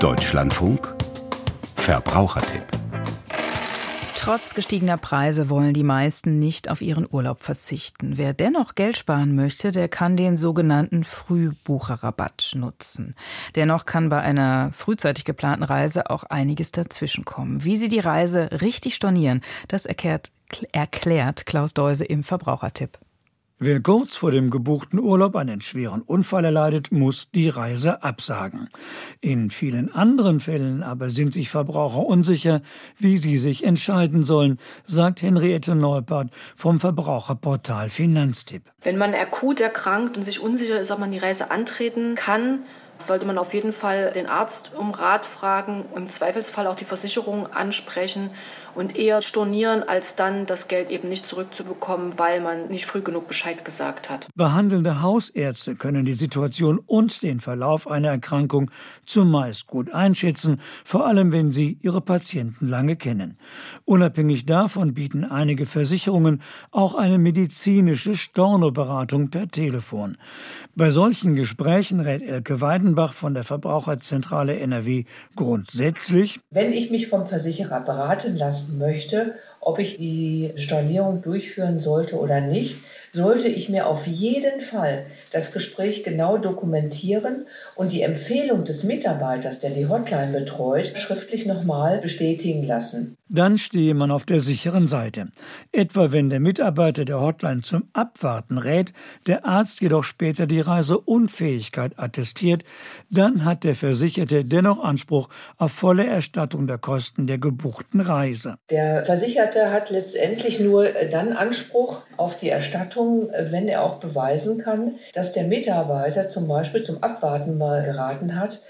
Deutschlandfunk Verbrauchertipp Trotz gestiegener Preise wollen die meisten nicht auf ihren Urlaub verzichten. Wer dennoch Geld sparen möchte, der kann den sogenannten Frühbucherrabatt nutzen. Dennoch kann bei einer frühzeitig geplanten Reise auch einiges dazwischenkommen. Wie Sie die Reise richtig stornieren, das erklärt, erklärt Klaus Deuse im Verbrauchertipp. Wer kurz vor dem gebuchten Urlaub einen schweren Unfall erleidet, muss die Reise absagen. In vielen anderen Fällen aber sind sich Verbraucher unsicher, wie sie sich entscheiden sollen, sagt Henriette Neupert vom Verbraucherportal Finanztipp. Wenn man akut erkrankt und sich unsicher ist, ob man die Reise antreten kann, sollte man auf jeden Fall den Arzt um Rat fragen, im Zweifelsfall auch die Versicherung ansprechen und eher stornieren, als dann das Geld eben nicht zurückzubekommen, weil man nicht früh genug Bescheid gesagt hat. Behandelnde Hausärzte können die Situation und den Verlauf einer Erkrankung zumeist gut einschätzen, vor allem wenn sie ihre Patienten lange kennen. Unabhängig davon bieten einige Versicherungen auch eine medizinische Stornoberatung per Telefon. Bei solchen Gesprächen rät Elke Weidenbach von der Verbraucherzentrale NRW grundsätzlich, wenn ich mich vom Versicherer beraten lasse, möchte, ob ich die Stornierung durchführen sollte oder nicht, sollte ich mir auf jeden Fall das Gespräch genau dokumentieren und die Empfehlung des Mitarbeiters, der die Hotline betreut, schriftlich nochmal bestätigen lassen. Dann stehe man auf der sicheren Seite. Etwa wenn der Mitarbeiter der Hotline zum Abwarten rät, der Arzt jedoch später die Reiseunfähigkeit attestiert, dann hat der Versicherte dennoch Anspruch auf volle Erstattung der Kosten der gebuchten Reise. Der Versicherte hat letztendlich nur dann Anspruch auf die Erstattung, wenn er auch beweisen kann, dass der Mitarbeiter zum Beispiel zum Abwarten mal geraten hat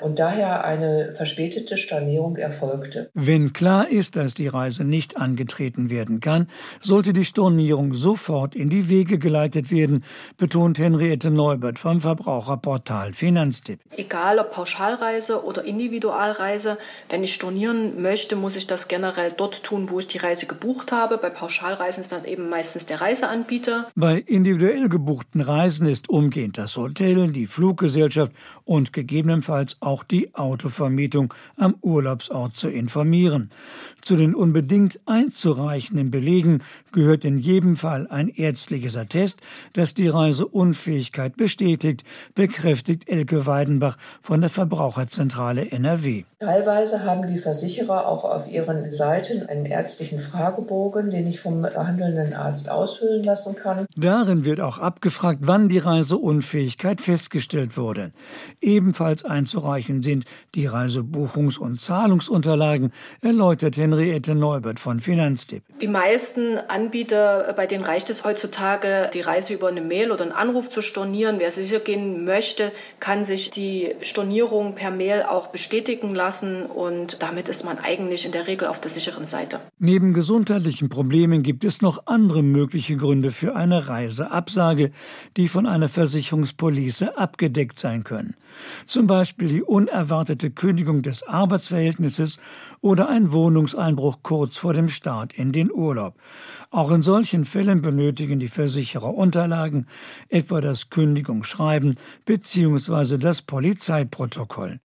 und daher eine verspätete Stornierung erfolgte. Wenn klar ist, dass die Reise nicht angetreten werden kann, sollte die Stornierung sofort in die Wege geleitet werden, betont Henriette Neubert vom Verbraucherportal Finanztipp. Egal ob Pauschalreise oder Individualreise, wenn ich stornieren möchte, muss ich das generell dort tun, wo ich die Reise gebucht habe. Bei Pauschalreisen ist das eben meistens der Reiseanbieter. Bei individuell gebuchten Reisen ist umgehend das Hotel, die Fluggesellschaft und gegebenenfalls auch die Autovermietung am Urlaubsort zu informieren. Zu den unbedingt einzureichenden Belegen gehört in jedem Fall ein ärztliches Attest, das die Reiseunfähigkeit bestätigt, bekräftigt Elke Weidenbach von der Verbraucherzentrale NRW. Teilweise haben die Versicherer auch auf ihren Seiten einen ärztlichen Fragebogen, den ich vom behandelnden Arzt ausfüllen lassen kann. Darin wird auch abgefragt, wann die Reiseunfähigkeit festgestellt wurde. Ebenfalls einzureichen sind die Reisebuchungs- und Zahlungsunterlagen, erläutert Henriette Neubert von Finanztipp. Die meisten Anbieter, bei denen reicht es heutzutage, die Reise über eine Mail oder einen Anruf zu stornieren. Wer sicher gehen möchte, kann sich die Stornierung per Mail auch bestätigen lassen und damit ist man eigentlich in der Regel auf der sicheren Seite. Neben gesundheitlichen Problemen gibt es noch andere mögliche Gründe für eine Reiseabsage, die von einer Versicherungspolice abgedeckt sein können. Zum Beispiel die unerwartete Kündigung des Arbeitsverhältnisses oder ein Wohnungseinbruch kurz vor dem Start in den Urlaub. Auch in solchen Fällen benötigen die Versicherer Unterlagen, etwa das Kündigungsschreiben bzw. das Polizeiprotokoll.